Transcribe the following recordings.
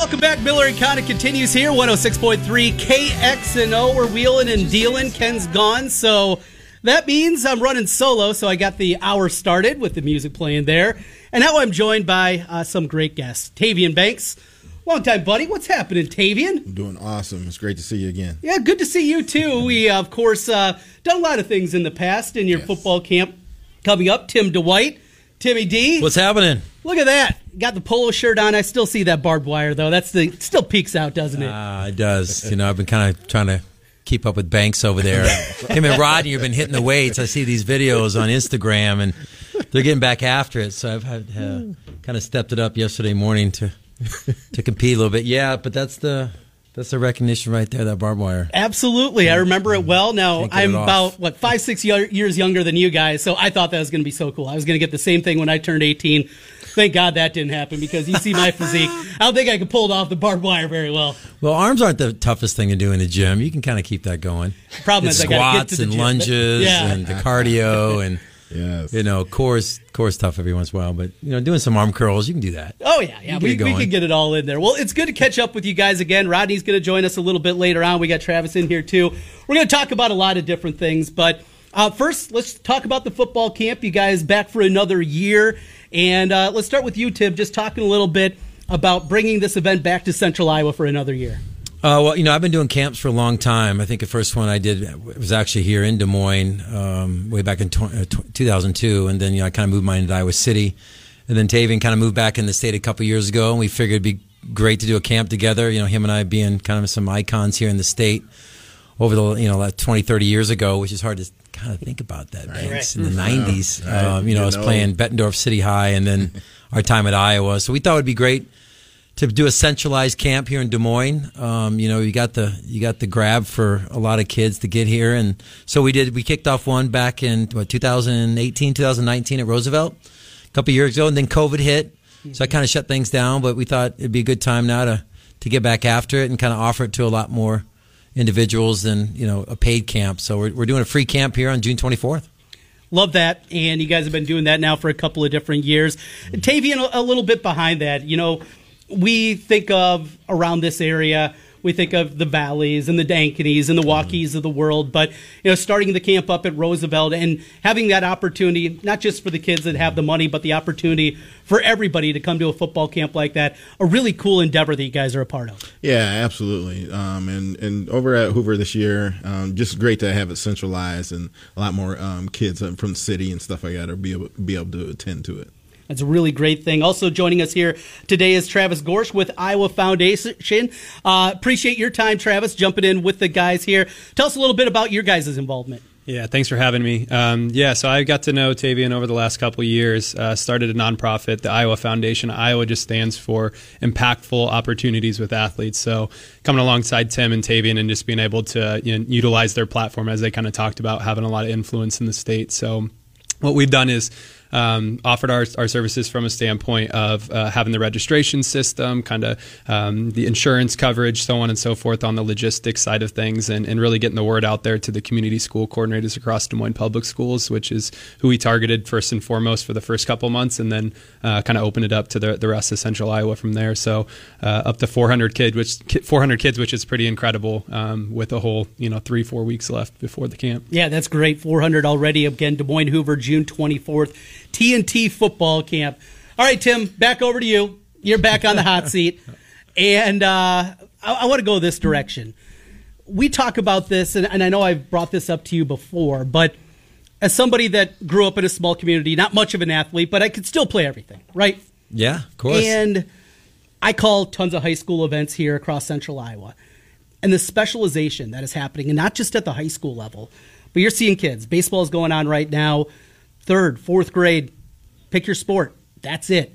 Welcome back. Miller and continues here. 106.3 KXNO. We're wheeling and dealing. Ken's gone. So that means I'm running solo. So I got the hour started with the music playing there. And now I'm joined by uh, some great guests. Tavian Banks. Long time, buddy. What's happening, Tavian? I'm doing awesome. It's great to see you again. Yeah, good to see you too. We, uh, of course, uh, done a lot of things in the past in your Yes. football camp coming up. Tim Dwight, Timmy D. What's happening? Look at that. Got the polo shirt on. I still see that barbed wire though. That's the still peeks out, doesn't it? Ah, it does. You know, I've been kind of trying to keep up with Banks over there. Him and Rodney have been hitting the weights. I see these videos on Instagram, and they're getting back after it. So I've had, uh, kind of stepped it up yesterday morning to to compete a little bit. Yeah, but that's the that's the recognition right there. That barbed wire. Absolutely, I remember it well. Now I'm about what five, six year- years younger than you guys, so I thought that was going to be so cool. I was going to get the same thing when I turned 18. Thank God that didn't happen because you see my physique. I don't think I could pull it off the barbed wire very well. Well, arms aren't the toughest thing to do in the gym. You can kind of keep that going. Problem It's is, I gotta get to squats the and gym. lunges Yeah. and the cardio and Yes. you know, core's core's tough every once in a while, but you know, doing some arm curls, you can do that. Oh yeah, yeah, we, we can get it all in there. Well, it's good to catch up with you guys again. Rodney's going to join us a little bit later on. We got Travis in here too. We're going to talk about a lot of different things, but uh, first, let's talk about the football camp. You guys back for another year, and uh, let's start with you, Tim. Just talking a little bit about bringing this event back to Central Iowa for another year. Uh, well, you know, I've been doing camps for a long time. I think the first one I did was actually here in Des Moines, um, way back in tw- uh, tw- 2002, and then you know I kind of moved mine to Iowa City, and then Tavian kind of moved back in the state a couple years ago, and we figured it'd be great to do a camp together. You know, him and I being kind of some icons here in the state over the you know like 20, 30 years ago, which is hard to kind of think about that. Banks in the 90s, Right. um, you know, I was know. playing Bettendorf City High, and then our time at Iowa. So we thought it'd be great to do a centralized camp here in Des Moines. Um, you know, you got the you got the grab for a lot of kids to get here, and so we did. We kicked off one back in what 2018, 2019 at Roosevelt, a couple years ago, and then COVID hit, so I kind of shut things down. But we thought it'd be a good time now to to get back after it and kind of offer it to a lot more individuals than you know a paid camp. So we're, we're doing a free camp here on June 24th. Love that, and you guys have been doing that now for a couple of different years. Tavian, a little bit behind that. You know, we think of around this area, we think of the valleys and the Ankenys and the Waukees of the world, but you know, starting the camp up at Roosevelt and having that opportunity, not just for the kids that have the money, but the opportunity for everybody to come to a football camp like that, a really cool endeavor that you guys are a part of. Yeah, absolutely. Um, and and over at Hoover this year, um, just great to have it centralized and a lot more um, kids from the city and stuff like that are be able be able to attend to it. That's a really great thing. Also joining us here today is Travis Gorsh with Iowa Foundation. Uh, appreciate your time, Travis, jumping in with the guys here. Tell us a little bit about your guys' involvement. Yeah, thanks for having me. Um, yeah, so I got to know Tavian over the last couple years. Uh, started a nonprofit, the Iowa Foundation. Iowa just stands for impactful opportunities with athletes. So coming alongside Tim and Tavian and just being able to you know, utilize their platform as they kind of talked about having a lot of influence in the state. So what we've done is um, offered our, our services from a standpoint of uh, having the registration system, kind of um, the insurance coverage, so on and so forth on the logistics side of things, and, and really getting the word out there to the community school coordinators across Des Moines Public Schools, which is who we targeted first and foremost for the first couple months, and then uh, kind of opened it up to the, the rest of Central Iowa from there. So uh, up to 400 kid, which 400 kids, which is pretty incredible, um, with a whole you know three four weeks left before the camp. Yeah, that's great. 400 already. Again, Des Moines Hoover, June 24th, TNT football camp. All right, Tim, back over to you. You're back on the hot seat. And uh, I, I want to go this direction. We talk about this, and, and I know I've brought this up to you before, but as somebody that grew up in a small community, not much of an athlete, but I could still play everything, right? Yeah, of course. And I call tons of high school events here across central Iowa. And the specialization that is happening, and not just at the high school level, but you're seeing kids. Baseball is going on right now, third, fourth grade, pick your sport. That's it.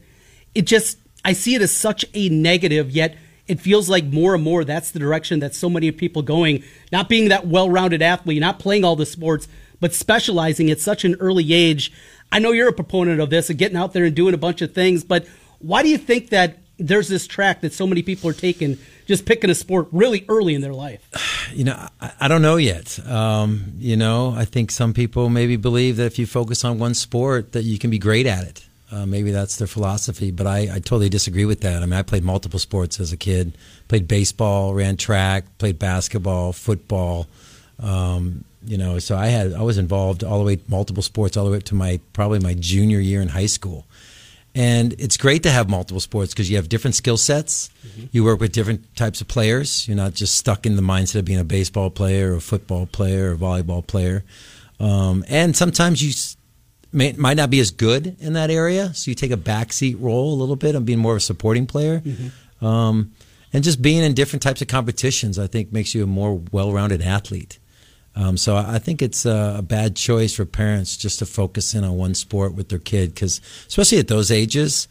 It just, I see it as such a negative, yet it feels like more and more that's the direction that so many people going. Not being that well rounded athlete, not playing all the sports, but specializing at such an early age. I know you're a proponent of this and getting out there and doing a bunch of things, but why do you think that there's this track that so many people are taking, just picking a sport really early in their life? You know, I, I don't know yet. Um, you know, I think some people maybe believe that if you focus on one sport, that you can be great at it. Uh, maybe that's their philosophy, but I, I totally disagree with that. I mean, I played multiple sports as a kid. Played baseball, ran track, played basketball, football. Um, you know, so I had I was involved all the way multiple sports all the way up to my probably my junior year in high school. And it's great to have multiple sports because you have different skill sets. Mm-hmm. You work with different types of players. You're not just stuck in the mindset of being a baseball player or a football player or a volleyball player. Um, and sometimes you may, might not be as good in that area, so you take a backseat role a little bit of being more of a supporting player. Mm-hmm. Um, and just being in different types of competitions, I think, makes you a more well-rounded athlete. Um, so I think it's a, a, bad choice for parents just to focus in on one sport with their kid because, especially at those ages,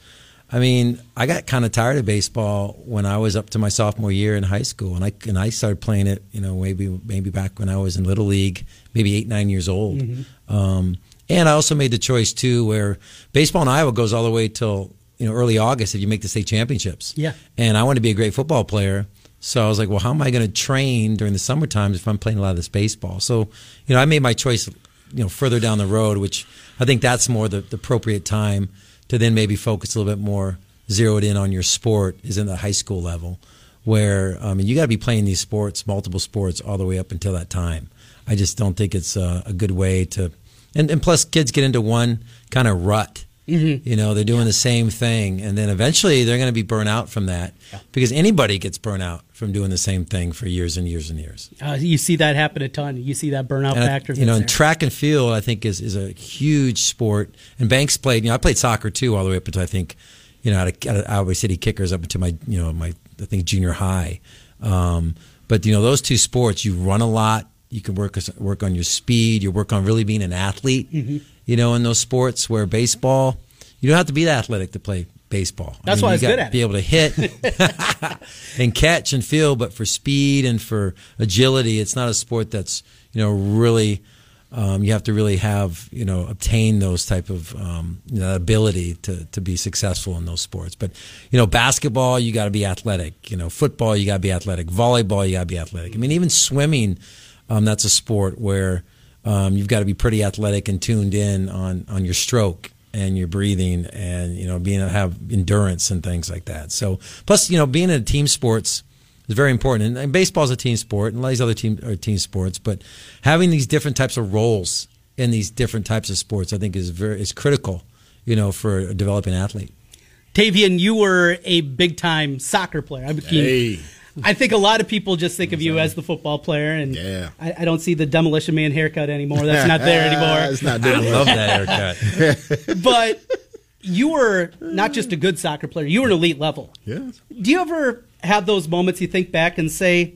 I mean, I got kind of tired of baseball when I was up to my sophomore year in high school, and I and I started playing it, you know, maybe maybe back when I was in little league, maybe eight nine years old. Mm-hmm. Um, and I also made the choice too, where baseball in Iowa goes all the way till you know early August if you make the state championships. Yeah, and I want to be a great football player. So I was like, well, how am I going to train during the summer times if I'm playing a lot of this baseball? So, you know, I made my choice, you know, further down the road, which I think that's more the, the appropriate time to then maybe focus a little bit more zeroed in on your sport is in the high school level, where I mean, you got to be playing these sports, multiple sports, all the way up until that time. I just don't think it's a, a good way to, and, and plus kids get into one kind of rut Mm-hmm. You know, they're doing yeah. the same thing, and then eventually they're going to be burnt out from that yeah. because anybody gets burnt out from doing the same thing for years and years and years. Uh, you see that happen a ton. You see that burnout and factor. You know, and track and field, I think, is is a huge sport. And Banks played. You know, I played soccer too, all the way up until I think, you know, out of, Iowa City Kickers up until my, you know, my I think junior high. Um, but you know, those two sports, you run a lot. You can work work on your speed. You work on really being an athlete. Mm-hmm you know, in those sports where baseball, you don't have to be that athletic to play baseball. That's I mean, why I was good at Be able to hit and catch and feel, but for speed and for agility, it's not a sport that's you know really. Um, you have to really have you know obtain those type of um, you know, ability to to be successful in those sports. But you know basketball, you got to be athletic. You know football, you got to be athletic. Volleyball, you got to be athletic. I mean even swimming, um, that's a sport where um, you've got to be pretty athletic and tuned in on on your stroke and your breathing and you know being able to have endurance and things like that. So plus you know being in team sports is very important. And, and baseball is a team sport, and a lot of these other team are team sports. But having these different types of roles in these different types of sports, I think, is very is critical. You know, for a developing athlete. Tavian, you were a big time soccer player. I became, hey. I think a lot of people just think of you as the football player, and yeah. I, I, don't see the demolition man haircut anymore. That's not there anymore. it's not there. I love that haircut. but you were not just a good soccer player; you were an elite level. Yeah. Do you ever have those moments you think back and say,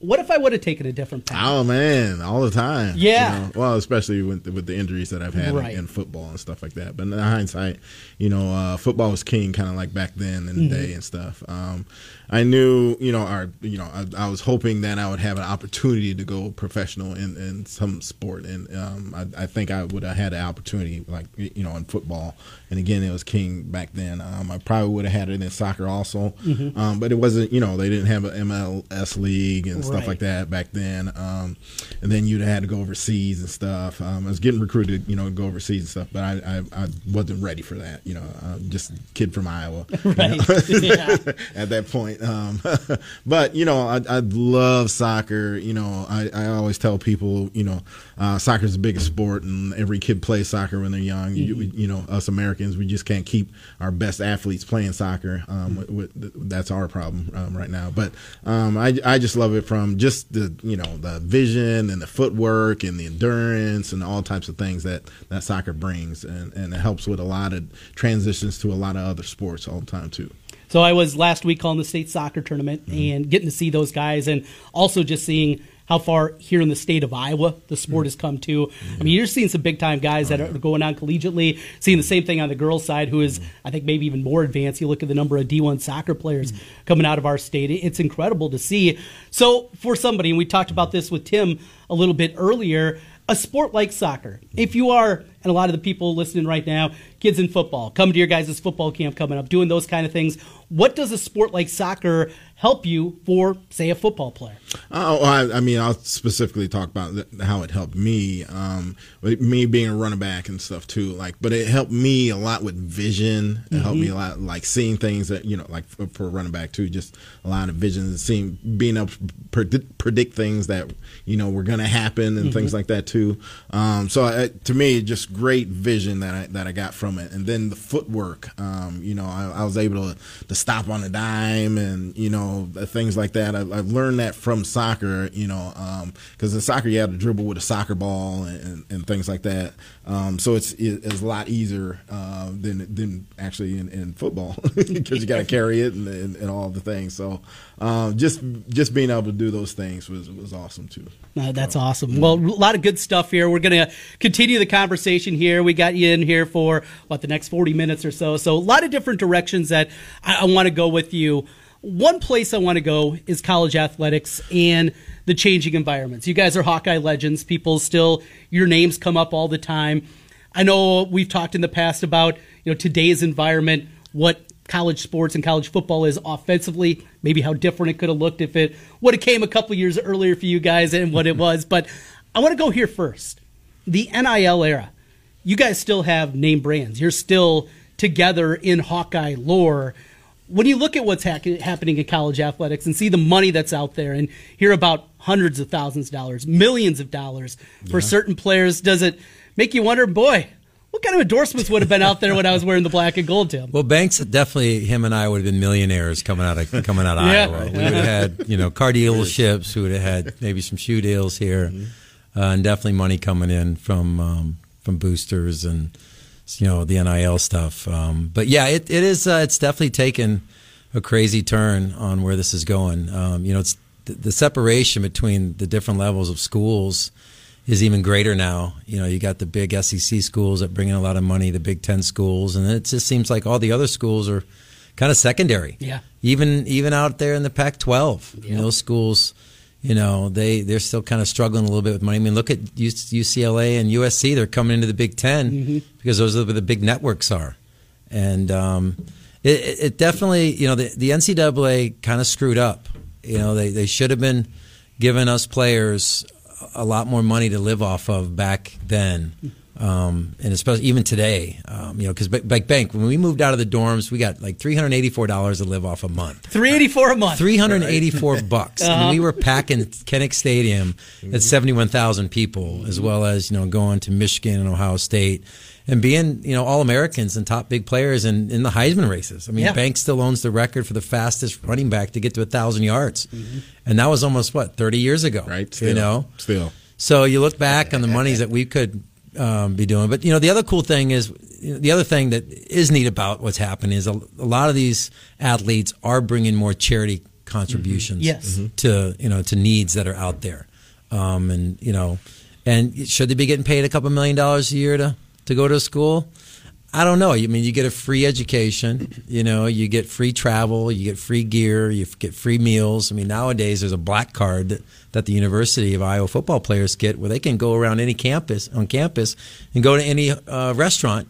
what if I would have taken a different path? Oh man, all the time. Yeah. You know? Well, especially with the, with the injuries that I've had right. in, in, football and stuff like that. But in hindsight, you know, uh, football was king, kind of like back then in the mm-hmm. day and stuff. Um, I knew, you know, our, you know, I, I, was hoping that I would have an opportunity to go professional in, in some sport, and um, I, I, think I would have had an opportunity, like you know, in football. And again, it was king back then. Um, I probably would have had it in soccer also, mm-hmm. um, but it wasn't. You know, they didn't have an MLS league and stuff right. like that back then. Um, and then you'd have had to go overseas and stuff. Um, I was getting recruited, you know, to go overseas and stuff, but I, I, I wasn't ready for that. You know, uh, just a kid from Iowa right. at that point. Um, but you know, I, I love soccer. You know, I, I always tell people, you know, uh, soccer is the biggest sport, and every kid plays soccer when they're young. Mm-hmm. You, you, know, us Americans, we just can't keep our best athletes playing soccer. Um, mm-hmm. with, with, that's our problem um, right now. But um, I, I just love it from just the you know the vision and the footwork and the endurance and all types of things that that soccer brings, and, and it helps with a lot of transitions to a lot of other sports all the time too. So I was last week calling the state soccer tournament mm-hmm. and getting to see those guys, and also just seeing how far here in the state of Iowa the sport mm-hmm. has come to. Mm-hmm. I mean, you're seeing some big time guys that are going on collegiately, seeing the same thing on the girls' side, who is, mm-hmm. I think, maybe even more advanced. You look at the number of D1 soccer players mm-hmm. coming out of our state, it's incredible to see. So, for somebody, and we talked about this with Tim a little bit earlier, a sport like soccer, if you are, and a lot of the people listening right now, kids in football, come to your guys' football camp coming up, doing those kind of things, what does a sport like soccer help you for, say, a football player? Oh, I, I mean, I'll specifically talk about how it helped me. Um, me being a running back and stuff too. Like, but it helped me a lot with vision. It mm-hmm. helped me a lot, like seeing things that you know, like for, for a running back too, just a lot of vision and seeing, being able to predict, predict things that you know were going to happen and mm-hmm. things like that too. Um, so I, to me, just great vision that I that I got from it, and then the footwork. Um, you know, I, I, was able to, to stop on a dime and you know things like that. I, have learned that from soccer. You know, because um, in soccer you have to dribble with a soccer ball and, and, and things like that. Um, so it's it's a lot easier uh, than than actually in, in football because you got to carry it and, and, and, all the things. So um, just just being able to do those things was was awesome too. That's so, awesome. Well, a lot of good stuff here. We're going to continue the conversation here. We got you in here for what the next forty minutes or so. So a lot of different directions that I, I want to go with you. One place I want to go is college athletics and the changing environments. You guys are Hawkeye legends. People still, your names come up all the time. I know we've talked in the past about you know today's environment, what college sports and college football is offensively, maybe how different it could have looked if it would have came a couple years earlier for you guys and what it was. But I want to go here first. The NIL era. You guys still have name brands. You're still together in Hawkeye lore when you look at what's ha- happening in college athletics and see the money that's out there and hear about hundreds of thousands of dollars, millions of dollars for yeah. certain players, does it make you wonder, boy, what kind of endorsements would have been out there when I was wearing the black and gold, Tim? Well, Banks definitely him and I would have been millionaires coming out of coming out of yeah. Iowa. We would have had you know car dealerships. We would have had maybe some shoe deals here, mm-hmm. uh, and definitely money coming in from um, from boosters and you know the NIL stuff. Um, but yeah, it, it is. Uh, it's definitely taken a crazy turn on where this is going. Um, you know, it's the, the, separation between the different levels of schools is even greater now. You know, you got the big SEC schools that bring in a lot of money, the Big Ten schools, and it just seems like all the other schools are kind of secondary. Yeah. Even even out there in the Pac-12, yeah. those schools you know they they're still kind of struggling a little bit with money. I mean, look at UCLA and USC; they're coming into the Big 10 mm-hmm. because those are where the big networks are, and um, it, it, definitely you know the, the NCAA kind of screwed up. You know, they they should have been giving us players a lot more money to live off of back then. Um, and especially even today, um, you know, because like bank when we moved out of the dorms, we got like three hundred eighty four dollars to live off a month. Three eighty four a month. Three hundred eighty four right. bucks. Uh-huh. And we were packing Kinnick Stadium at seventy one thousand people, as well as you know going to Michigan and Ohio State. And being, you know, all Americans and top big players in, in the Heisman races. I mean, yeah. Bank still owns the record for the fastest running back to get to a thousand yards, mm-hmm. and that was almost what thirty years ago. Right. Still, you know. Still. So you look back on the monies that we could um, be doing. But you know, the other cool thing is the other thing that is neat about what's happening is a, a lot of these athletes are bringing more charity contributions. Mm-hmm. Yes. Mm-hmm. to you know to needs that are out there, um, and you know, and should they be getting paid a couple million dollars a year to to go to school? I don't know. I mean, you get a free education. You know, you get free travel, you get free gear, you get free meals. I mean, nowadays there's a black card that, that the University of Iowa football players get, where they can go around any campus on campus and go to any uh, restaurant,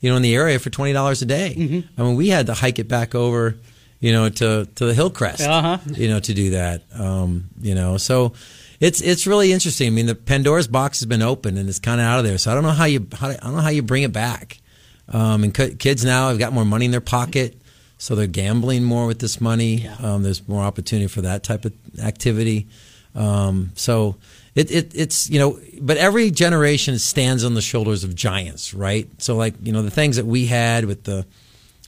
you know, in the area for twenty dollars a day. Mm-hmm. I mean, we had to hike it back over, you know, to to the Hillcrest, uh-huh. you know, to do that. Um, you know, so it's it's really interesting. I mean, the Pandora's box has been opened and it's kind of out of there. So I don't know how you how, I don't know how you bring it back. Um, and kids now have got more money in their pocket, so they're gambling more with this money. Yeah. Um, there's more opportunity for that type of activity. Um, so it, it, it's you know, but every generation stands on the shoulders of giants, right? So like you know the things that we had with the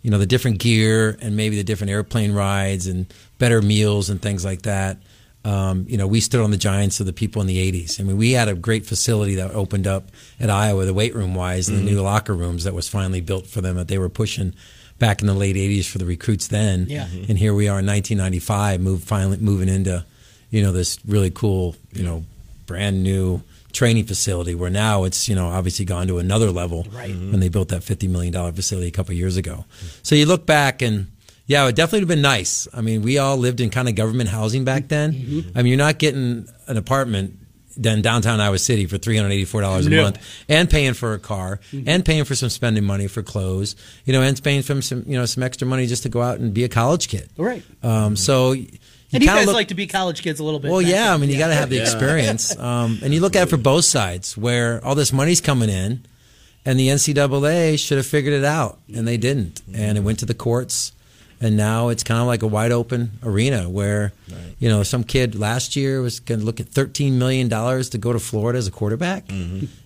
you know the different gear and maybe the different airplane rides and better meals and things like that um, you know, we stood on the giants of the people in the 80s. I mean, we had a great facility that opened up at Iowa, the weight room wise, and mm-hmm. the new locker rooms that was finally built for them that they were pushing back in the late 80s for the recruits then. Yeah. And here we are in 1995, move, finally moving into, you know, this really cool, you know, brand new training facility where now it's, you know, obviously gone to another level right. when they built that $50 million facility a couple years ago. So you look back and, yeah, it definitely would have been nice. I mean, we all lived in kind of government housing back then. Mm-hmm. I mean, you're not getting an apartment than downtown Iowa City for three hundred eighty four dollars a No. month, and paying for a car, and paying for some spending money for clothes, you know, and paying for some you know some extra money just to go out and be a college kid. Right. Um, so. You And you guys look- like to be college kids a little bit. well, back yeah. I mean, you got to have the experience. Um, and you look at it for both sides, where all this money's coming in, and the NCAA should have figured it out, and they didn't. And it went to the courts, and now it's kind of like a wide open arena where, you know, some kid last year was going to look at thirteen million dollars to go to Florida as a quarterback.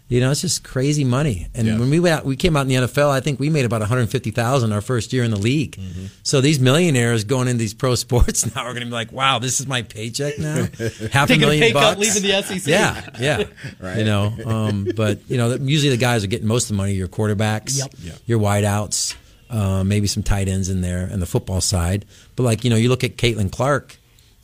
You know, it's just crazy money. And Yeah. when we went out, we came out in the NFL, I think we made about one hundred fifty thousand our first year in the league. So these millionaires going into these pro sports now are going to be like, "Wow, this is my paycheck now, half a Taking a million pay cut, bucks." leaving the SEC. Yeah, yeah, Right. You know, um, but you know, usually the guys are getting most of the money. Your quarterbacks, Yep. Yep. your wideouts, uh, maybe some tight ends in there, and the football side. But like you know, you look at Caitlin Clark.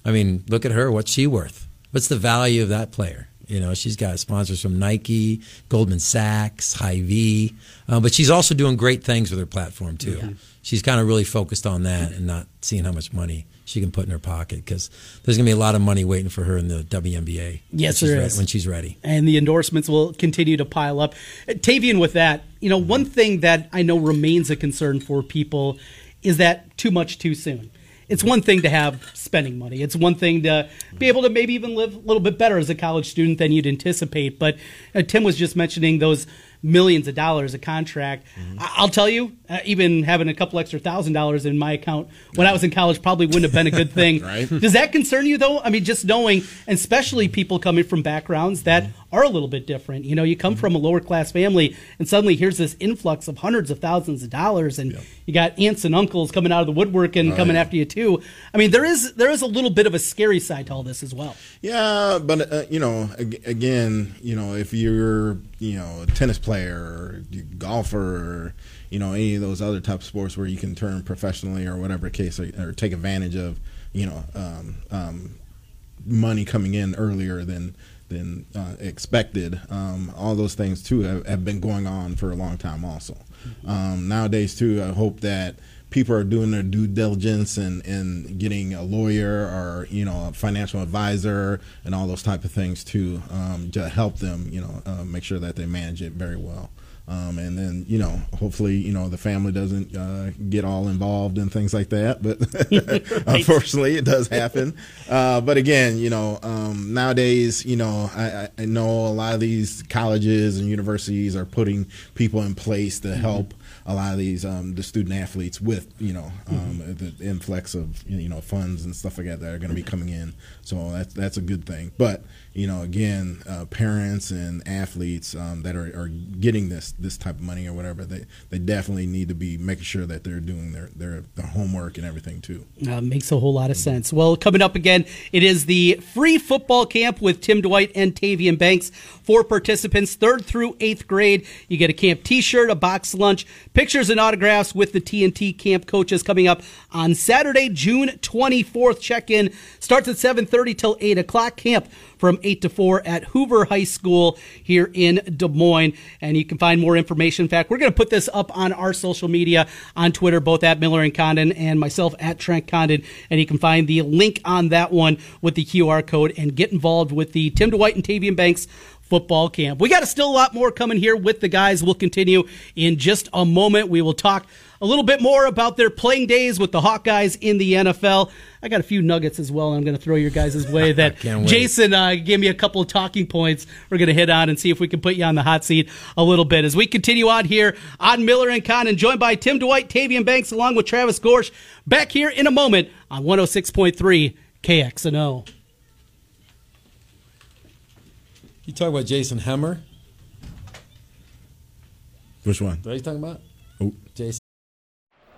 I mean, look at her. What's she worth? What's the value of that player? You know, she's got sponsors from Nike, Goldman Sachs, Hy-Vee, uh, but she's also doing great things with her platform too. She's kind of really focused on that and not seeing how much money she can put in her pocket because there's going to be a lot of money waiting for her in the WNBA. Yes, when she's there re- when she's ready. and the endorsements will continue to pile up. Uh, Tavian, with that, you know, one thing that I know remains a concern for people is that too much too soon. It's one thing to have spending money. It's one thing to be able to maybe even live a little bit better as a college student than you'd anticipate. But uh, Tim was just mentioning those millions of dollars a contract. I- I'll tell you, uh, even having a couple extra thousand dollars in my account when I was in college probably wouldn't have been a good thing. Right. Does that concern you though? I mean, just knowing, especially people coming from backgrounds that are a little bit different. You know, you come from a lower class family, and suddenly here's this influx of hundreds of thousands of dollars, and you got aunts and uncles coming out of the woodwork and coming after you too. I mean, there is there is a little bit of a scary side to all this as well. Yeah, but uh, you know, ag- again, you know, if you're you know a tennis player or golfer or you know any of those other type of sports where you can turn professionally or whatever case or, or take advantage of you know um, um, money coming in earlier than than uh, expected. Um, all those things too have, have been going on for a long time. Also, um, nowadays too, I hope that people are doing their due diligence and, and getting a lawyer or you know a financial advisor and all those type of things to um, to help them you know uh, make sure that they manage it very well. Um, and then you know hopefully you know the family doesn't uh, get all involved and things like that but unfortunately it does happen. Uh, but again you know um, nowadays you know I, I- know a lot of these colleges and universities are putting people in place to help a lot of these um, the student athletes with you know um, the influx of you know funds and stuff like that that are going to be coming in. So that's that's a good thing. But you know again uh, parents and athletes um, that are, are getting this this type of money or whatever they they definitely need to be making sure that they're doing their their, their homework and everything too Uh, makes a whole lot of sense. Well, coming up again, it is the free football camp with Tim Dwight and Tavian Banks for participants third through eighth grade. You get a camp T-shirt, a box lunch, pictures and autographs with the TNT camp coaches coming up on Saturday, June 24th. Check-in starts at 7:30 till 8 o'clock. Camp from 8 to 4 at Hoover High School here in Des Moines. And you can find more information. In fact, we're going to put this up on our social media on Twitter, both at Miller and Condon and myself at Trent Condon. And you can find the link on that one with the QR code and get involved with the Tim Dwight and Tavian Banks football camp. We got a still a lot more coming here with the guys. We'll continue in just a moment. We will talk a little bit more about their playing days with the Hawkeyes in the NFL. I got a few nuggets as well. and I'm going to throw your guys' way that Jason uh, gave me a couple of talking points. We're going to hit on and see if we can put you on the hot seat a little bit as we continue on here on Miller and Condon, joined by Tim Dwight, Tavian Banks, along with Travis Gorsh. Back here in a moment on 106.3 KXNO. You talk about Jason Hemmer? which one What are you talking about? Oh. Jason.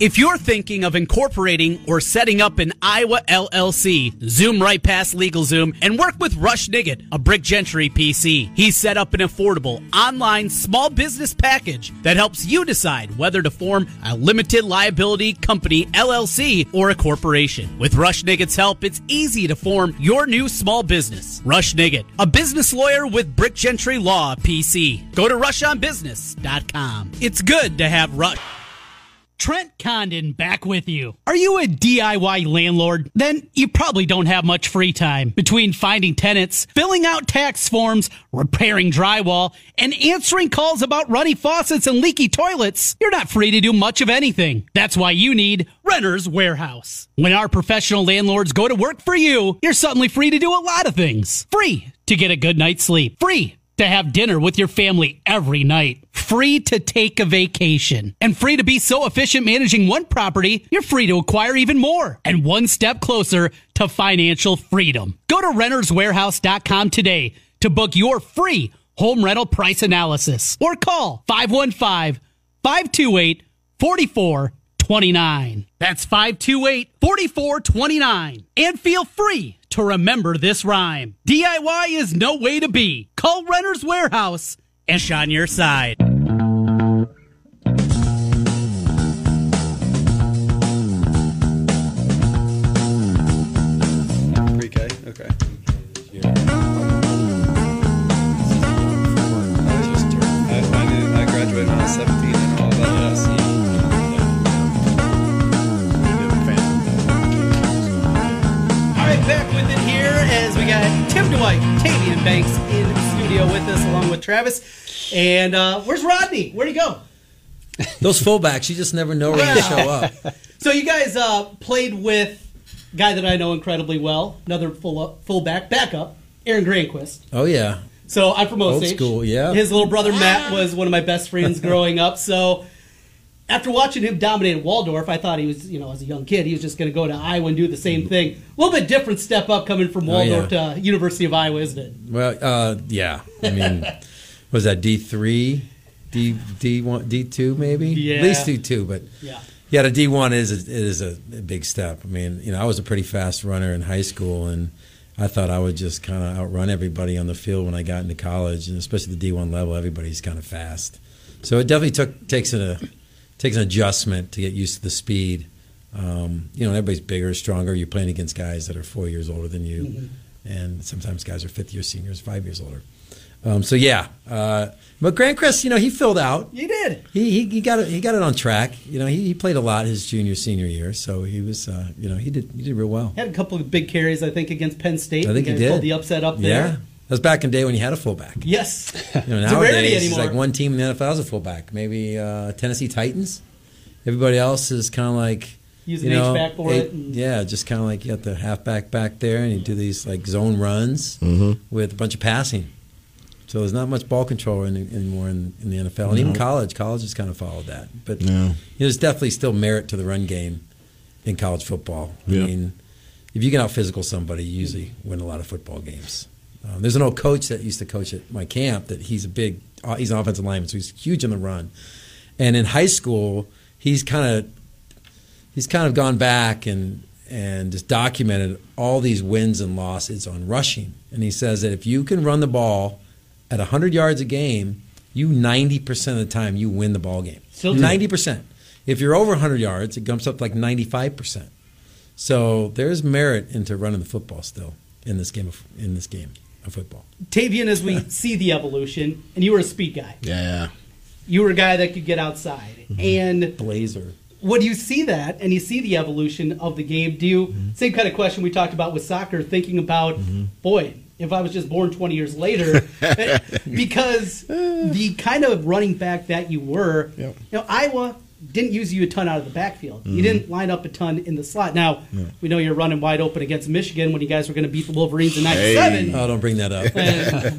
If you're thinking of incorporating or setting up an Iowa LLC, zoom right past LegalZoom and work with Rush Nigut, a Brick Gentry PC. He's set up an affordable online small business package that helps you decide whether to form a limited liability company LLC or a corporation. With Rush Nigut's help, it's easy to form your new small business. Rush Nigut, a business lawyer with Brick Gentry Law PC. Go to rushonbusiness.com. It's good to have Rush. Trent Condon back with you. Are you a DIY landlord? Then you probably don't have much free time. Between finding tenants, filling out tax forms, repairing drywall, and answering calls about runny faucets and leaky toilets, you're not free to do much of anything. That's why you need Renter's Warehouse. When our professional landlords go to work for you, you're suddenly free to do a lot of things. Free to get a good night's sleep. Free to have dinner with your family every night. Free to take a vacation. And free to be so efficient managing one property, you're free to acquire even more. And one step closer to financial freedom. Go to renterswarehouse.com today to book your free home rental price analysis or call 515 528 4429. That's 528 4429. And feel free to remember this rhyme. DIY is no way to be. Call Renter's Warehouse and shine your side. Travis. And uh, where's Rodney? Where'd he go? Those fullbacks, you just never know when they show up. So you guys uh, played with a guy that I know incredibly well, another full up, fullback backup, Aaron Granquist. Oh yeah, So I'm from Osage. Old school, yeah. His little brother Matt was one of my best friends growing up. So after watching him dominate at Waldorf, I thought he was, you know, as a young kid, he was just going to go to Iowa and do the same thing. A little bit different step up coming from Oh, Waldorf yeah. to University of Iowa, isn't it? well, uh, yeah. I mean, was that D three, D D one, D two, maybe? Yeah. At least D two, but Yeah. yeah, the D one is a, it is a, big step. I mean, you know, I was a pretty fast runner in high school, and I thought I would just kind of outrun everybody on the field when I got into college, and especially the D one level, everybody's kind of fast. So it definitely took takes an, a takes an adjustment to get used to the speed. Um, you know, everybody's bigger, stronger. You're playing against guys that are four years older than you, and sometimes guys are fifth year seniors, five years older. Um, so yeah, uh, but Granquist, you know, he filled out. He did. He, he, he got it. He got it on track. You know, he, he played a lot his junior senior year, so he was, uh, you know, he did he did real well. He Had a couple of big carries, I think, against Penn State. I think You he did. Pulled the upset up there. Yeah, that was back in the day when you had a fullback. Yes. You know, It's a nowadays it's anymore. like one team in the NFL has a fullback. Maybe uh, Tennessee Titans. Everybody else is kind of like Use an you know, H-back for eight- it and- Yeah, just kind of like you got the halfback back there, and you do these like zone runs Mm-hmm. with a bunch of passing. So there's not much ball control in, anymore in, in the NFL, and even college. College has kind of followed that, but No. you know, there's definitely still merit to the run game in college football. Yeah. I mean, if you can out physical somebody, you usually win a lot of football games. Um, there's an old coach that used to coach at my camp that he's a big, uh, he's an offensive lineman, so he's huge in the run. And in high school, he's kind of he's kind of gone back and and just documented all these wins and losses on rushing. And he says that if you can run the ball at 100 yards a game, you 90% of the time you win the ball game. Still 90%. If you're over 100 yards, it jumps up to like 95%. So there's merit into running the football still in this game of in this game of football. Tavian, as we see the evolution, and you were a speed guy. Yeah. You were a guy that could get outside. Mm-hmm. And Blazer. when you see that and you see the evolution of the game, do you Mm-hmm. same kind of question we talked about with soccer, thinking about, boy, if I was just born 20 years later, because the kind of running back that you were, Yep. you know, Iowa didn't use you a ton out of the backfield. You mm-hmm. didn't line up a ton in the slot. Now we know you're running wide open against Michigan when you guys were going to beat the Wolverines in '97. Hey. Oh, don't bring that up.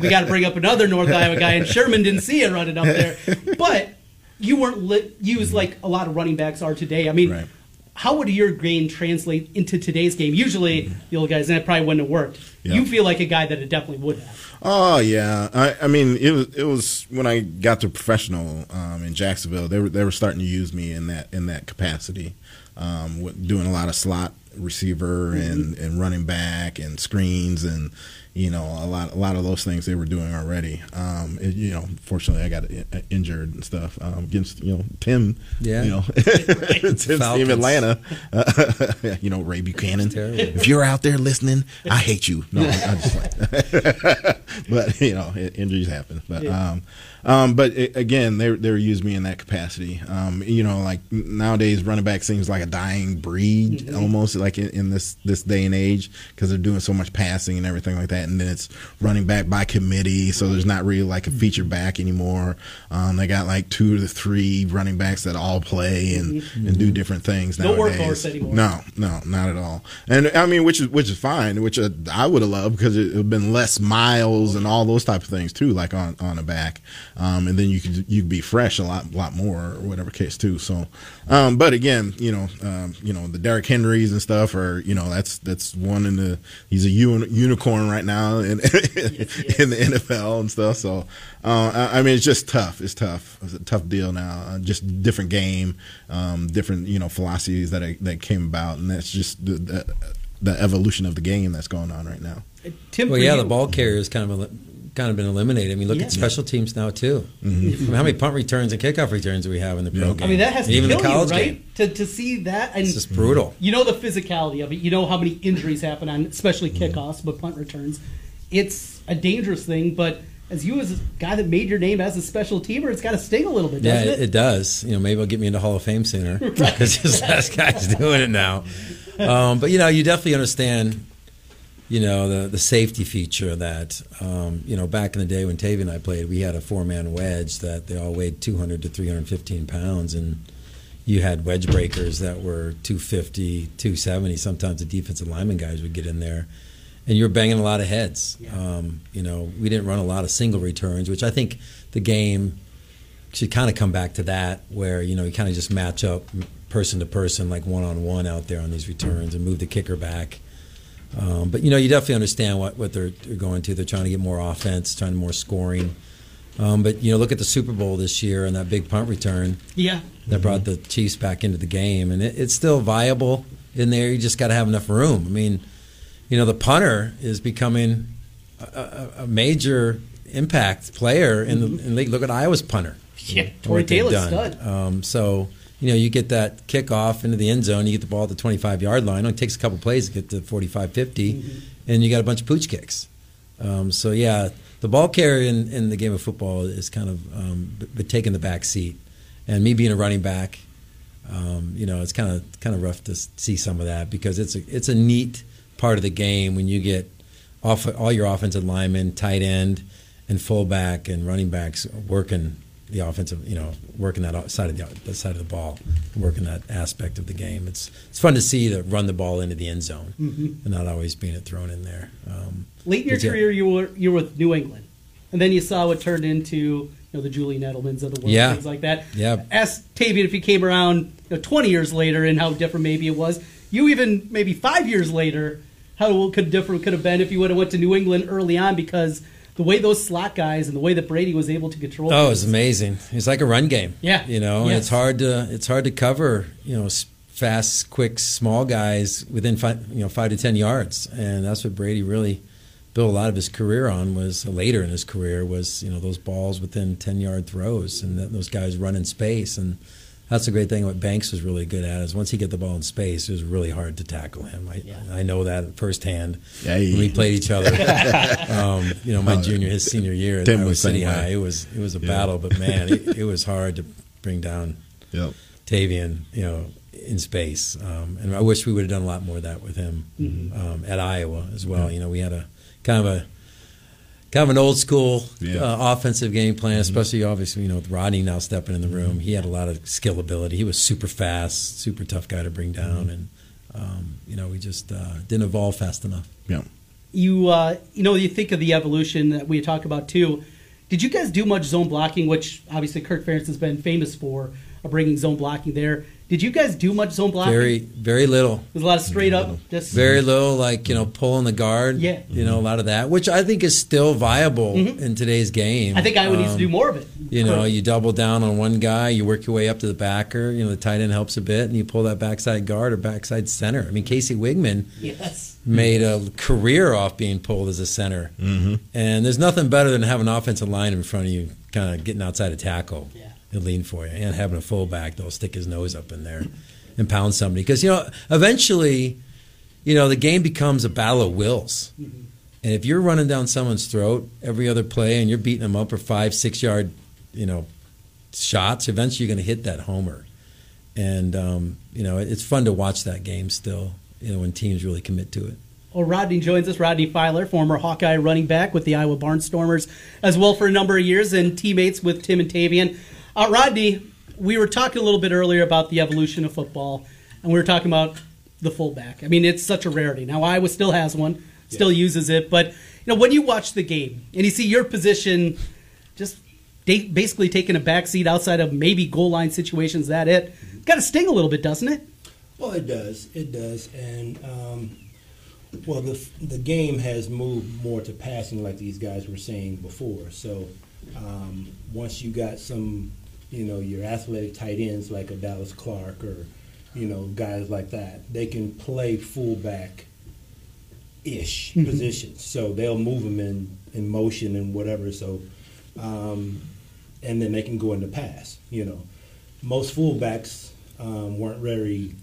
We got to bring up another North Iowa guy, and Sherman didn't see it running up there. But you weren't lit, used like a lot of running backs are today. I mean, Right. How would your game translate into today's game? Usually, the old guys, and it probably wouldn't have worked. Yeah. You feel like a guy that it definitely would have. Oh yeah, I, I mean it was it was when I got to professional um, in Jacksonville. They were they were starting to use me in that in that capacity, um, doing a lot of slot receiver mm-hmm. and, and running back and screens and you know a lot a lot of those things they were doing already. Um, it, you know, fortunately I got injured and stuff um, against you know Tim. Yeah, you know Tim's team Atlanta. Uh, you know Ray Buchanan. If you're out there listening, I hate you. No, I, I just like, but you know injuries happen. But yeah. um, um, but it, again, they they used me in that capacity. Um, you know, like nowadays, running back seems like a dying breed mm-hmm. almost, like in, in, this this day and age, because they're doing so much passing and everything like that. And then it's running back by committee, so there's not really like a feature back anymore. Um, they got like two to three running backs that all play and, mm-hmm. and do different things no nowadays. anymore. No, no, not at all. And I mean, which is which is fine, which uh, I would have loved because it would have been less miles and all those type of things too, like on on a back um, and then you could you could be fresh a lot lot more or whatever case too. So, um, but again, you know, um, you know the Derrick Henrys and stuff are you know that's that's one in the he's a unicorn right now in in the NFL and stuff. So, uh, I, I, mean, it's just tough. It's tough. It's a tough deal now. Uh, just different game, um, different you know philosophies that that came about, and that's just the, the, the evolution of the game that's going on right now. Tim, well, yeah, you, the ball carrier is kind of a kind of been eliminated. I mean, look yeah. at special teams now too. Mm-hmm. I mean, how many punt returns and kickoff returns do we have in the pro yeah. game? I mean, that has to even kill the college you, right? Game. To, to see that, and it's just brutal. You know the physicality of it. You know how many injuries happen on, especially mm-hmm. kickoffs, but punt returns. It's a dangerous thing, but as you as a guy that made your name as a special teamer, it's got to sting a little bit, yeah, it? it? does. You know, maybe it'll get me into Hall of Fame sooner because this last guy's doing it now. Um, but you know, you definitely understand you know the the safety feature that um, you know back in the day when Tavy and I played, we had a four man wedge that they all weighed 200 to 315 pounds, and you had wedge breakers that were 250, 270. Sometimes the defensive lineman guys would get in there, and you were banging a lot of heads. Yeah. Um, you know, we didn't run a lot of single returns, which I think the game should kind of come back to that, where you know you kind of just match up person to person, like one on one out there on these returns, and move the kicker back um, but you know, you definitely understand what, what they're, they're, going to. They're trying to get more offense, trying to more scoring. Um, but you know, look at the Super Bowl this year and that big punt return. Yeah, that brought the Chiefs back into the game, and it, it's still viable in there. You just got to have enough room. I mean, you know, the punter is becoming a, a, a major impact player in the, in the league. Look at Iowa's punter. Yeah, Tory Taylor stud. Um, so you know, you get that kickoff into the end zone, you get the ball at the 25 yard line. It only takes a couple plays to get to 45, 50, mm-hmm. and you got a bunch of pooch kicks. Um, so, yeah, the ball carrier in, in, the game of football is kind of um, but taking the back seat. And me being a running back, um, you know, it's kind of kind of rough to see some of that because it's a it's a neat part of the game when you get off all your offensive linemen, tight end, and fullback and running backs working the offensive, you know, working that side of the, the side of the ball, working that aspect of the game. It's it's fun to see to run the ball into the end zone mm-hmm. and not always being it thrown in there. Um, Late in your career, you were you were with New England, and then you saw what turned into you know the Julian Edelmans of the world, yeah. things like that. Yeah. Ask Tavian if he came around you know, 20 years later and how different maybe it was. You even maybe five years later, how could different could have been if you would have went to New England early on because the way those slot guys and the way that Brady was able to control. Oh, it's amazing. It's like a run game. Yeah, you know, yes. it's hard to it's hard to cover. You know, fast, quick, small guys within five, you know five to ten yards, and that's what Brady really built a lot of his career on. Was uh, later in his career was you know those balls within ten yard throws, and those guys run in space and that's the great thing. What Banks was really good at is once he get the ball in space, it was really hard to tackle him. I, yeah. I know that firsthand. Yeah, when we played each other. um, you know, my junior, his senior year at Iowa City High, it was it was a yeah. battle, but man, it, it, was hard to bring down yep. Tavian. You know, in space, um, and I wish we would have done a lot more of that with him mm-hmm. um, at Iowa as well. You know, we had a kind of a kind of an old school yeah. uh, offensive game plan, mm-hmm. especially mm-hmm. obviously you know with Rodney now stepping in the room. He had a lot of skill ability. He was super fast, super tough guy to bring down, mm-hmm. and um, you know we just uh, didn't evolve fast enough. Yeah. You uh, you know you think of the evolution that we talk about too. Did you guys do much zone blocking, which obviously Kirk Ferentz has been famous for, bringing zone blocking there? Did you guys do much zone blocking? Very, very little. There's a lot of straight up, just Very little, like you know, pulling the guard. Yeah. you know, a lot of that, which I think is still viable in today's game. Mm-hmm. I think Iowa needs to Um, do more of it. You know, you double down on one guy, you work your way up to the backer. You know, the tight end helps a bit, and you pull that backside guard or backside center. I mean, Casey Wiegmann yes. made a career off being pulled as a center, mm-hmm. and there's nothing better than having an offensive line in front of you, kind of getting outside a tackle Yeah. And lean for you, and having a fullback that'll stick his nose up in there and pound somebody. Because you know, eventually, you know, the game becomes a battle of wills. And if you're running down someone's throat every other play and you're beating them up for five, six yard, you know, shots, eventually you're going to hit that homer. And um, you know, it's fun to watch that game still. You know, when teams really commit to it. Well, Rodney joins us. Rodney Filer, former Hawkeye running back with the Iowa Barnstormers, as well for a number of years, and teammates with Tim and Tavian. Uh, Rodney, we were talking a little bit earlier about the evolution of football, and we were talking about the fullback. I mean, it's such a rarity. Now, Iowa still has one, still uses it, but you know, when you watch the game and you see your position just basically taking a backseat outside of maybe goal line situations, that it got to sting a little bit, doesn't it? Well, it does. It does. And, um, well, the, the game has moved more to passing, like these guys were saying before. So um, once you got some, you know, your athletic tight ends like a Dallas Clark or, you know, guys like that, they can play fullback ish positions. So they'll move them in, in motion and whatever. So, um, and then they can go into pass, you know. Most fullbacks um, weren't very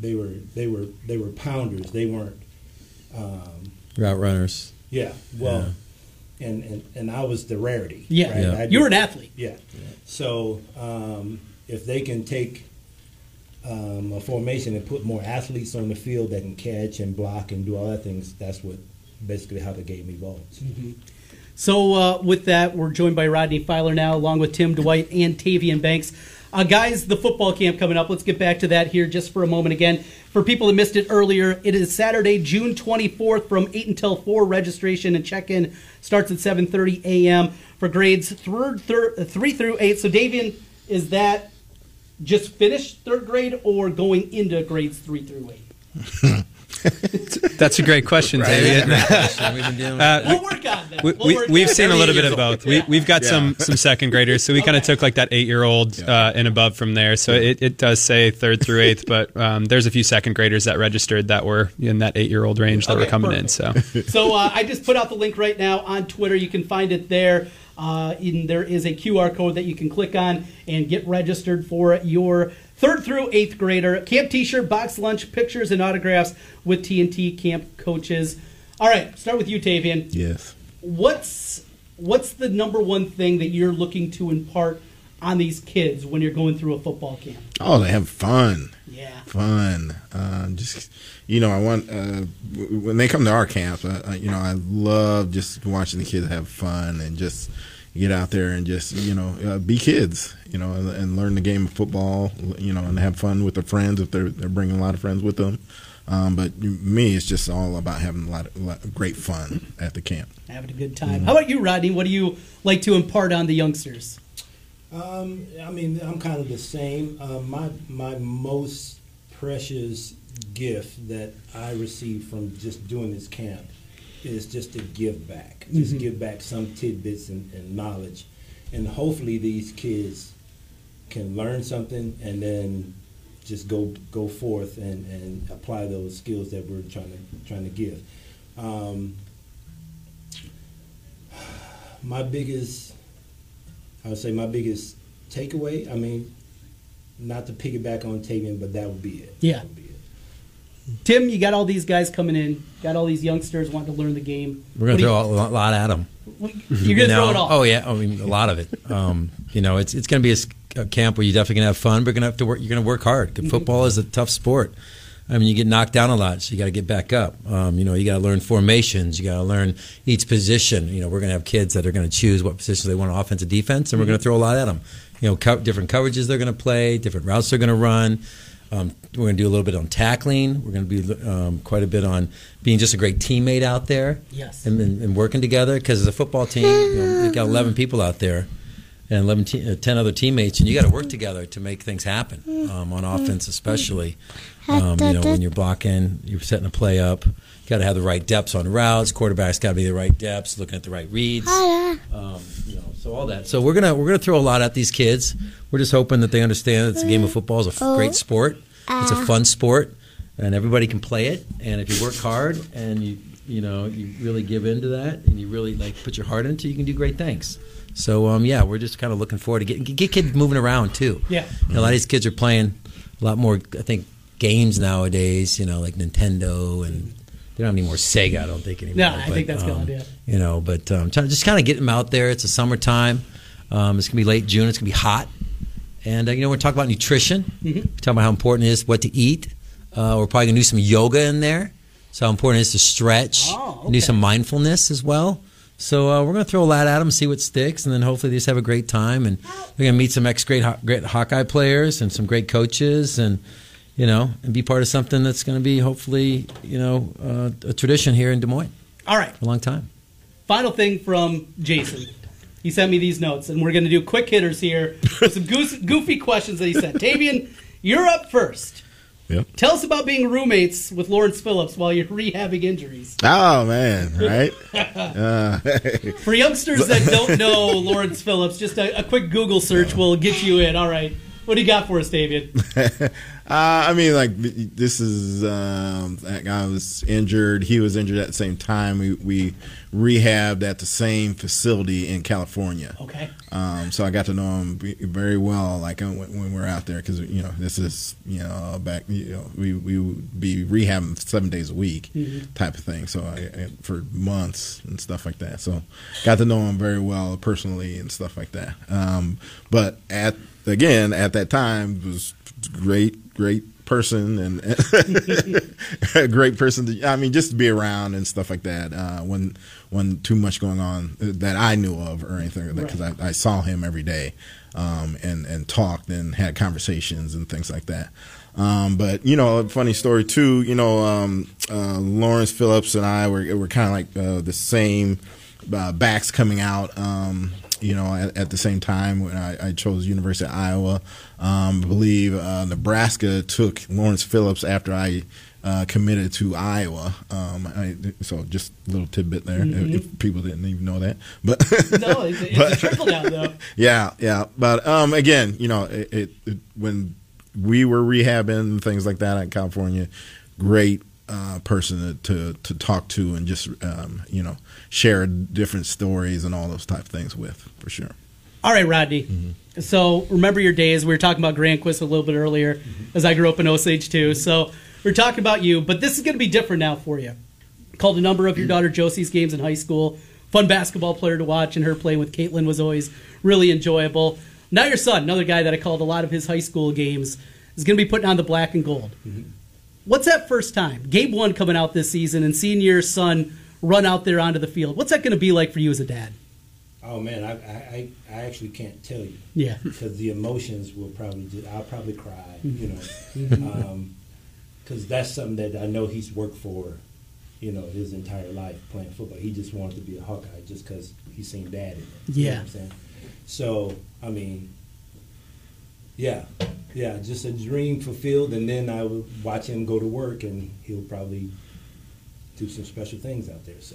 they were they were they were pounders. They weren't. Um, Route runners. yeah. Well, and, and and I was the rarity. Yeah. right? Yeah. You were an athlete. Yeah. So um, if they can take um, a formation and put more athletes on the field that can catch and block and do all that things, that's what basically how the game evolves. So uh, with that, we're joined by Rodney Filer now, along with Tim Dwight and Tavian Banks. Uh, guys, the football camp coming up. Let's get back to that here just for a moment again. For people that missed it earlier, it is Saturday, June 24th from 8 until 4. Registration and check-in starts at 7.30 a.m. for grades third, third, 3 through 8. So, Tavian, is that just finished third grade or going into grades 3 through 8? That's a great question, David. We've been dealing with Uh, We'll work on that. we, We'll we, we've seen a little bit of both. We, we've got Yeah. some some second graders, so we kind of took like that eight year old uh, and above from there. So it, it does say third through eighth, but um, there's a few second graders that registered that were in that eight year old range that Okay, were coming perfect. in. So So uh, I just put out the link right now on Twitter. You can find it there. Uh, and there is a QR code that you can click on and get registered for your third through eighth grader camp T-shirt, box lunch, pictures, and autographs with TNT camp coaches. All right, start with you, Tavian. Yes. What's what's the number one thing that you're looking to impart on these kids when you're going through a football camp? Oh, they have fun. Yeah. Fun. Uh, just you know, I want uh, when they come to our camp. Uh, uh, you know, I love just watching the kids have fun and just get out there and just you know uh, be kids. You know, and, and learn the game of football. You know, and have fun with their friends if they're they're bringing a lot of friends with them. Um, but me, it's just all about having a lot of, lot of great fun at the camp. Having a good time. How about you, Rodney? What do you like to impart on the youngsters? Um, I mean, I'm kind of the same. Uh, my my most precious gift that I received from just doing this camp is just to give back, just give back some tidbits and, and knowledge, and hopefully these kids can learn something and then just go go forth and, and apply those skills that we're trying to trying to give. Um, my biggest I would say my biggest takeaway. I mean, not to piggyback on Tavian, but that would be it. Yeah. That would be it. Tim, you got all these guys coming in, got all these youngsters wanting to learn the game. We're going to throw a lot- at them. you- You're going to throw it all. Oh yeah, I mean a lot of it. Um, you know, it's it's going to be a a, camp where you're definitely going to have fun, but you're going to have to work. You're going to work hard. Mm-hmm. Football is a tough sport. I mean, you get knocked down a lot, so you got to get back up. Um, you know, you got to learn formations. You got to learn each position. You know, we're going to have kids that are going to choose what positions they want, offense and defense, and we're going to throw a lot at them. You know, co- different coverages they're going to play, different routes they're going to run. Um, we're going to do a little bit on tackling. We're going to be um, quite a bit on being just a great teammate out there Yes. and, and, and working together because as a football team, you know, you've got 11 people out there, and 11 te- uh, 10 other teammates, and you got to work together to make things happen um, on offense, especially. Um, you know, when you're blocking, you're setting a play up. You got to have the right depths on routes. Quarterbacks got to be the right depths, looking at the right reads. Um, you know, so all that. So we're gonna we're gonna throw a lot at these kids. We're just hoping that they understand that the game of football. is a f- great sport. It's a fun sport, and everybody can play it. And if you work hard and you you know you really give into that and you really like put your heart into, it, you can do great things. So um, yeah, we're just kind of looking forward to getting get kids moving around too. Yeah. You know, a lot of these kids are playing a lot more. I think games nowadays. You know, like Nintendo and. They don't have any more Sega, I don't think anymore. No, I think that's um, gone, yeah. You know, but um, try- just kind of get them out there. It's a summertime. Um, it's gonna be late June. It's gonna be hot, and uh, you know we're talking about nutrition. Mm-hmm. We're talking about how important it is what to eat. Uh, we're probably gonna do some yoga in there. So how important it is to stretch Oh, and do some mindfulness as well. So uh, we're gonna throw a lot at them, see what sticks, and then hopefully they just have a great time. And we're gonna meet some ex great great Hawkeye players and some great coaches, and you know, and be part of something that's gonna be hopefully you know uh, a tradition here in Des Moines All right. for a long time. Final thing from Jason. He sent me these notes, and we're going to do quick hitters here with some goose, goofy questions that he sent. Tavian, you're up first. Yep. Tell us about being roommates with Lawrence Phillips while you're rehabbing injuries. Oh man, right? uh, For youngsters that don't know Lawrence Phillips, just a, a quick Google search will get you in. All right. What do you got for us, David? Uh, I mean, like this is um, that guy was injured. He was injured at the same time. We, we rehabbed at the same facility in California. Okay. Um, so I got to know him very well, like uh, when, when we are out there, because you know this is you know back you know we we would be rehabbing seven days a week type of thing. So I, I, for months and stuff like that. So got to know him very well personally and stuff like that. Um, but at again at that time was great great person and a great person to, I mean just to be around and stuff like that uh, when when too much going on that I knew of or anything like that because I, I saw him every day um, and and talked and had conversations and things like that um, but you know a funny story too you know um, uh, Lawrence Phillips and I were, were kind of like uh, the same uh, backs coming out um, you know, at, at the same time when I, I chose University of Iowa. Um, I believe uh, Nebraska took Lawrence Phillips after I uh, committed to Iowa. Um, I, so just a little tidbit there, if, if people didn't even know that. But No, it's, it's a trickle down, though. yeah, yeah. But um, again, you know, it, it, it when we were rehabbing things like that in California, great uh, person to, to to talk to and just um, you know share different stories and all those type of things with for sure. All right, Rodney. So remember your days. We were talking about Granquist a little bit earlier, as I grew up in Osage too. So we're talking about you, but this is going to be different now for you. Called a number of your daughter Josie's games in high school. Fun basketball player to watch, and her playing with Caitlin was always really enjoyable. Now your son, another guy that I called a lot of his high school games, is going to be putting on the black and gold. Mm-hmm. What's that first time? Gabe one coming out this season and seeing your son run out there onto the field. What's that going to be like for you as a dad? Oh man, I, I, I actually can't tell you. Yeah. Because the emotions will probably, just, I'll probably cry, mm-hmm. you know, Mm-hmm. Um, because that's something that I know he's worked for, you know, his entire life playing football. He just wanted to be a Hawkeye just because he's seen dad in it. You know Yeah. I'm saying? So I mean, yeah, yeah, just a dream fulfilled, and then I would watch him go to work, and he'll probably do some special things out there. So.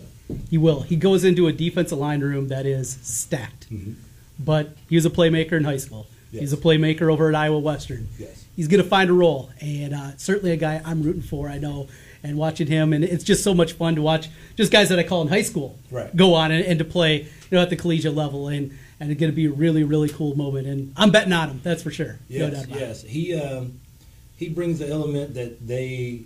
He will. He goes into a defensive line room that is stacked. Mhm. But he was a playmaker in high school. Yes. He's a playmaker over at Iowa Western. Yes. He's going to find a role, and uh, certainly a guy I'm rooting for. I know, and watching him, and it's just so much fun to watch just guys that I call in high school Right. go on and, and to play, you know, at the collegiate level, and and it's going to be a really really cool moment. And I'm betting on him. That's for sure. no Yes, doubt yes. He um, he brings the element that they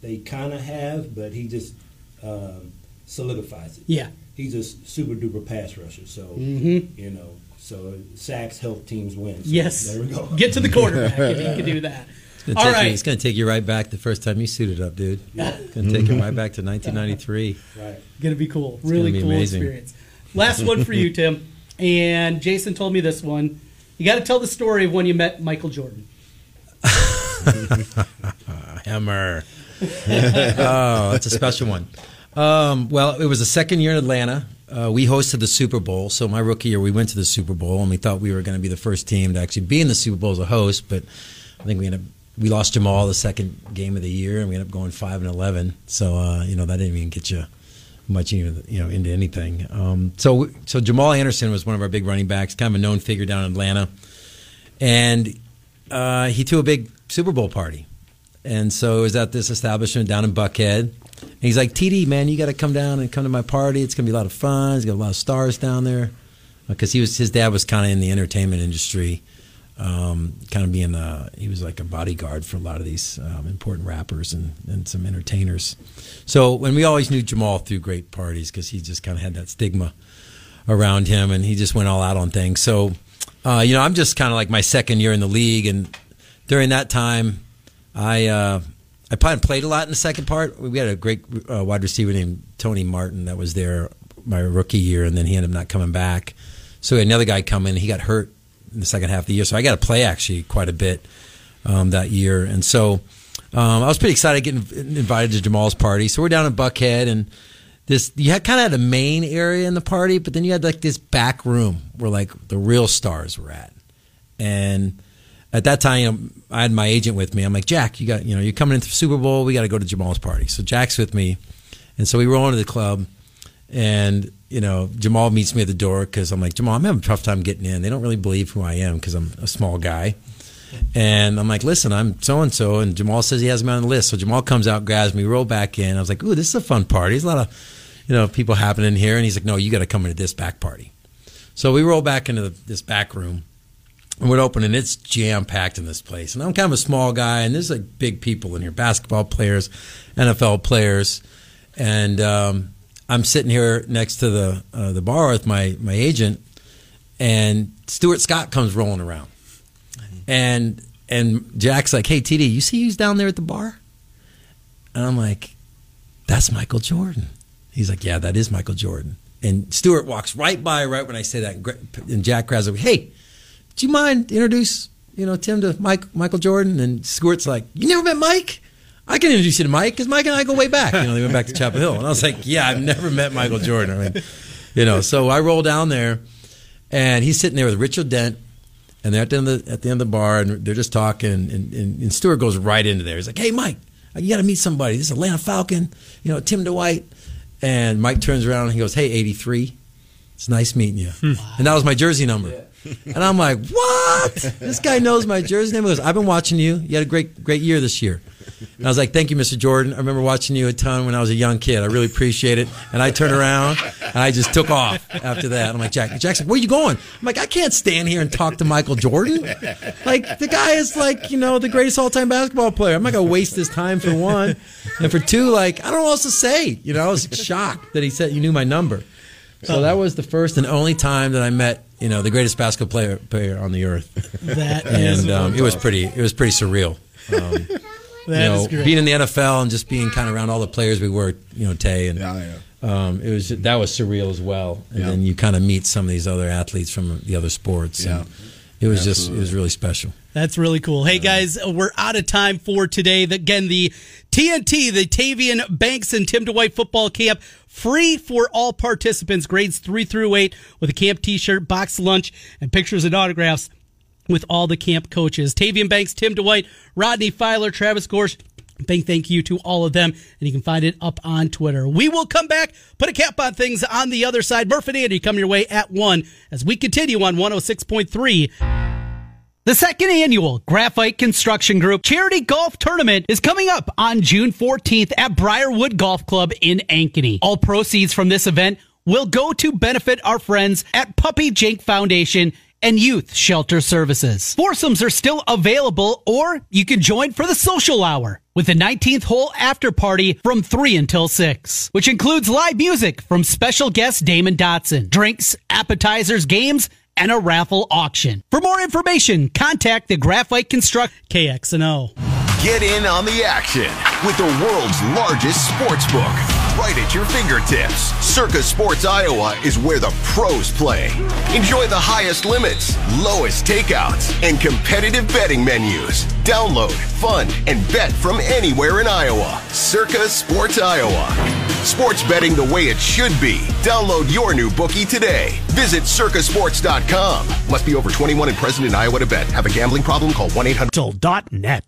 they kind of have, but he just um, solidifies it. Yeah. He's a super duper pass rusher, so Mhm. you know, so sacks help teams win. So Yes. there we go. Get to the quarterback if he can do that. It's gonna, All take you, right. it's gonna take you right back the first time you suited up, dude. It's gonna take you right back to 1993. right. Gonna be cool. gonna really be cool amazing. experience. Last one for you, Tim. And Jason told me this one. You got to tell the story of when you met Michael Jordan. Hammer. oh, that's a special one. Um, well, it was the second year in Atlanta. Uh, we hosted the Super Bowl. So my rookie year, we went to the Super Bowl, and we thought we were going to be the first team to actually be in the Super Bowl as a host. But I think we ended up we lost Jamal the second game of the year, and we ended up going five and eleven. So uh, you know that didn't even get you much even you know into anything. Um, so so Jamal Anderson was one of our big running backs, kind of a known figure down in Atlanta, and uh, he threw a big Super Bowl party, and so it was at this establishment down in Buckhead. And he's like, TD, man, you got to come down and come to my party. It's gonna be a lot of fun. He's got a lot of stars down there because he was his dad was kind of in the entertainment industry um, kind of being a, he was like a bodyguard for a lot of these um, important rappers and, and some entertainers. So when we always knew Jamal through great parties because he just kind of had that stigma around him and he just went all out on things. So, uh, you know, I'm just kind of like my second year in the league. And during that time, I, uh, I played a lot in the second part. We had a great uh, wide receiver named Tony Martin that was there my rookie year, and then he ended up not coming back. So we had another guy come in. He got hurt in the second half of the year. So I got to play actually quite a bit um, that year, and so um, I was pretty excited getting invited to Jamal's party. So we're down in Buckhead, and this you had kind of had a main area in the party, but then you had like this back room where like the real stars were at, and at that time, I had my agent with me. I'm like, Jack, you got, you know, you're coming into the Super Bowl. We got to go to Jamal's party. So Jack's with me, and so we roll into the club, and you know, Jamal meets me at the door because I'm like, Jamal, I'm having a tough time getting in. They don't really believe who I am because I'm a small guy. And I'm like, listen, I'm so and so. And Jamal says he has me on the list. So Jamal comes out, grabs me, roll back in. I was like, ooh, this is a fun party. There's a lot of, you know, people happening here. And he's like, no, you got to come into this back party. So we roll back into the, this back room. We're open, and it's jam packed in this place. And I'm kind of a small guy, and there's like big people in here basketball players, NFL players. And um, I'm sitting here next to the uh, the bar with my my agent, and Stuart Scott comes rolling around, and and Jack's like, "Hey, TD, you see who's down there at the bar?" And I'm like, "That's Michael Jordan." He's like, "Yeah, that is Michael Jordan." And Stuart walks right by right when I say that, and Jack grabs like, "Hey, do you mind introduce you know Tim to Mike Michael Jordan?" And Stuart's like, "You never met Mike?" I can introduce you to Mike because Mike and I go way back. You know, they went back to Chapel Hill, and I was like, "Yeah, I've never met Michael Jordan." I mean, you know, so I roll down there, and he's sitting there with Richard Dent, and they're at the end of the, at the end of the bar, and they're just talking, and, and, and Stuart goes right into there. He's like, "Hey, Mike, you got to meet somebody. This is Atlanta Falcon, you know, Tim Dwight." And Mike turns around and he goes, "Hey, 83, it's nice meeting you." Wow. And that was my jersey number. Yeah. And I'm like, "What? this guy knows my jersey number." He goes, "I've been watching you. You had a great great year this year." And I was like, thank you, Mr. Jordan. I remember watching you a ton when I was a young kid. I really appreciate it. And I turned around and I just took off after that. I'm like, Jack, Jackson, where are you going? I'm like, I can't stand here and talk to Michael Jordan. Like, the guy is like, you know, the greatest all time basketball player. I'm not going to waste his time for one. And for two, like, I don't know what else to say. You know, I was shocked that he said you knew my number. So that was the first and only time that I met, you know, the greatest basketball player, player on the earth. That and um, it was pretty, it was pretty surreal. Um, that you know, being in the NFL and just being kind of around all the players we were, you know, Tay and yeah, yeah. Um, it was that was surreal as well. And yeah. then you kind of meet some of these other athletes from the other sports. Yeah. it was Absolutely. just it was really special. That's really cool. Hey guys, we're out of time for today. Again, the TNT, the Tavian Banks and Tim Dwight football camp, free for all participants, grades three through eight, with a camp T-shirt, box lunch, and pictures and autographs with all the camp coaches. Tavian Banks, Tim Dwight, Rodney Filer, Travis Gorsch. Big thank you to all of them, and you can find it up on Twitter. We will come back, put a cap on things on the other side. Murph and Andy come your way at 1 as we continue on 106.3. The second annual Graphite Construction Group Charity Golf Tournament is coming up on June 14th at Briarwood Golf Club in Ankeny. All proceeds from this event will go to benefit our friends at Puppy Jake Foundation and youth shelter services. Foursomes are still available, or you can join for the social hour with the 19th hole after party from 3 until 6, which includes live music from special guest Damon Dotson, drinks, appetizers, games, and a raffle auction. For more information, contact the Graphite Construct KXNO. Get in on the action with the world's largest sports book right at your fingertips. Circa Sports Iowa is where the pros play. Enjoy the highest limits, lowest takeouts, and competitive betting menus. Download, fund, and bet from anywhere in Iowa. Circa Sports Iowa. Sports betting the way it should be. Download your new bookie today. Visit circasports.com. Must be over 21 and present in Iowa to bet. Have a gambling problem? Call 1 800 net.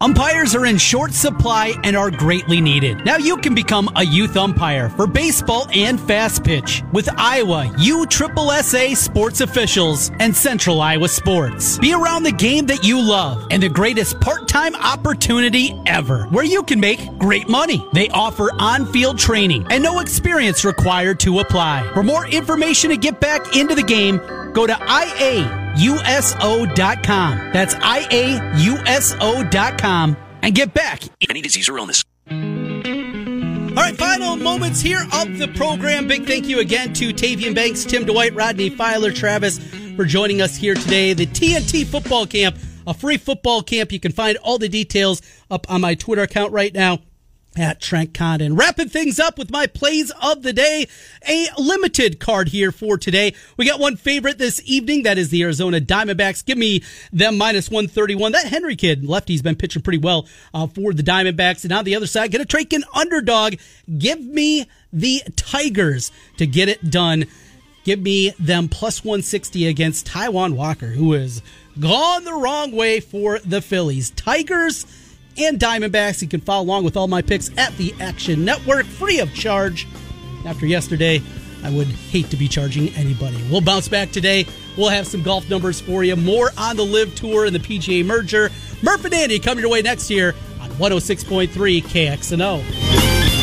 Umpires are in short supply and are greatly needed. Now you can become a youth umpire for baseball and fast pitch with Iowa USSSA sports officials and Central Iowa Sports. Be around the game that you love and the greatest part-time opportunity ever where you can make great money. They offer on-field training and no experience required to apply. For more information to get back into the game, go to IAUSO.com. That's IAUSO.com and get back. Any disease or illness. Moments here of the program. Big thank you again to Tavian Banks, Tim Dwight, Rodney Filer, Travis for joining us here today. The TNT football camp, a free football camp. You can find all the details up on my Twitter account right now at Trent Condon. Wrapping things up with my plays of the day. A limited card here for today. We got one favorite this evening. That is the Arizona Diamondbacks. Give me them minus 131. That Henry kid, lefty's been pitching pretty well uh, for the Diamondbacks. And on the other side, get a take an underdog. Give me the Tigers to get it done. Give me them plus 160 against Taijuan Walker, who has gone the wrong way for the Phillies. Tigers and Diamondbacks. You can follow along with all my picks at the Action Network, free of charge. After yesterday, I would hate to be charging anybody. We'll bounce back today. We'll have some golf numbers for you. More on the LIV Tour and the PGA merger. Murph and Andy coming your way next year on 106.3 KXNO.